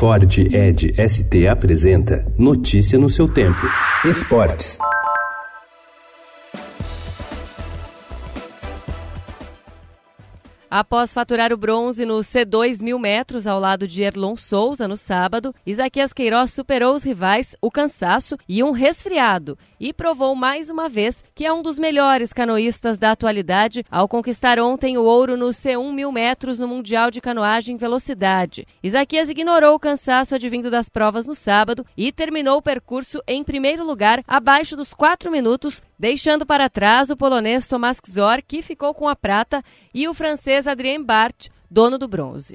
Ford Ed ST apresenta Notícia no seu tempo. Esportes. Após faturar o bronze no C2 mil metros ao lado de Erlon Souza no sábado, Isaquias Queiroz superou os rivais, o cansaço e um resfriado e provou mais uma vez que é um dos melhores canoístas da atualidade ao conquistar ontem o ouro no C1 mil metros no Mundial de Canoagem Velocidade. Isaquias ignorou o cansaço advindo das provas no sábado e terminou o percurso em primeiro lugar, abaixo dos 4 minutos, deixando para trás o polonês Tomás Czor, que ficou com a prata, e o francês Adrien Bart, dono do bronze.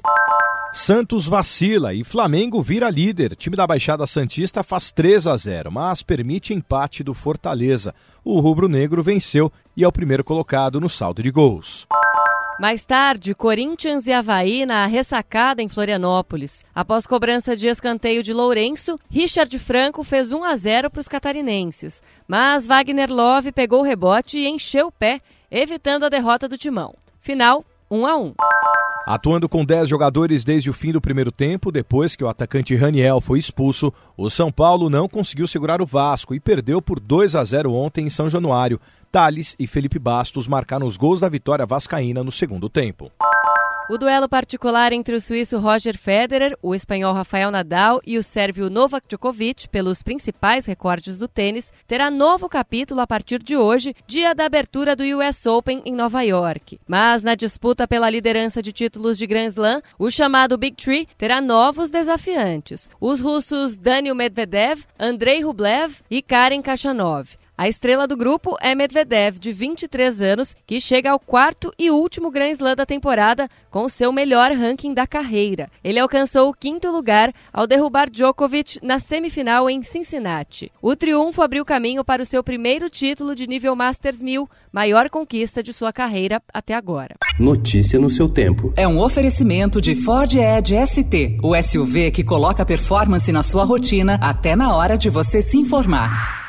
Santos vacila e Flamengo vira líder. Time da Baixada Santista faz 3 a 0, mas permite empate do Fortaleza. O rubro-negro venceu e é o primeiro colocado no saldo de gols. Mais tarde, Corinthians e Havaí na ressacada em Florianópolis. Após cobrança de escanteio de Lourenço, Richard Franco fez 1 a 0 para os catarinenses. Mas Wagner Love pegou o rebote e encheu o pé, evitando a derrota do timão. Final 1 a 1. Atuando com 10 jogadores desde o fim do primeiro tempo, depois que o atacante Raniel foi expulso, o São Paulo não conseguiu segurar o Vasco e perdeu por 2 a 0 ontem em São Januário. Thales e Felipe Bastos marcaram os gols da vitória vascaína no segundo tempo. O duelo particular entre o suíço Roger Federer, o espanhol Rafael Nadal e o sérvio Novak Djokovic pelos principais recordes do tênis terá novo capítulo a partir de hoje, dia da abertura do US Open em Nova York. Mas na disputa pela liderança de títulos de Grand Slam, o chamado Big Three terá novos desafiantes: os russos Daniil Medvedev, Andrei Rublev e Karen Khachanov. A estrela do grupo é Medvedev, de 23 anos, que chega ao quarto e último Grand Slam da temporada com o seu melhor ranking da carreira. Ele alcançou o quinto lugar ao derrubar Djokovic na semifinal em Cincinnati. O triunfo abriu caminho para o seu primeiro título de nível Masters 1000, maior conquista de sua carreira até agora. Notícia no seu tempo. É um oferecimento de Ford Edge ST, o SUV que coloca performance na sua rotina até na hora de você se informar.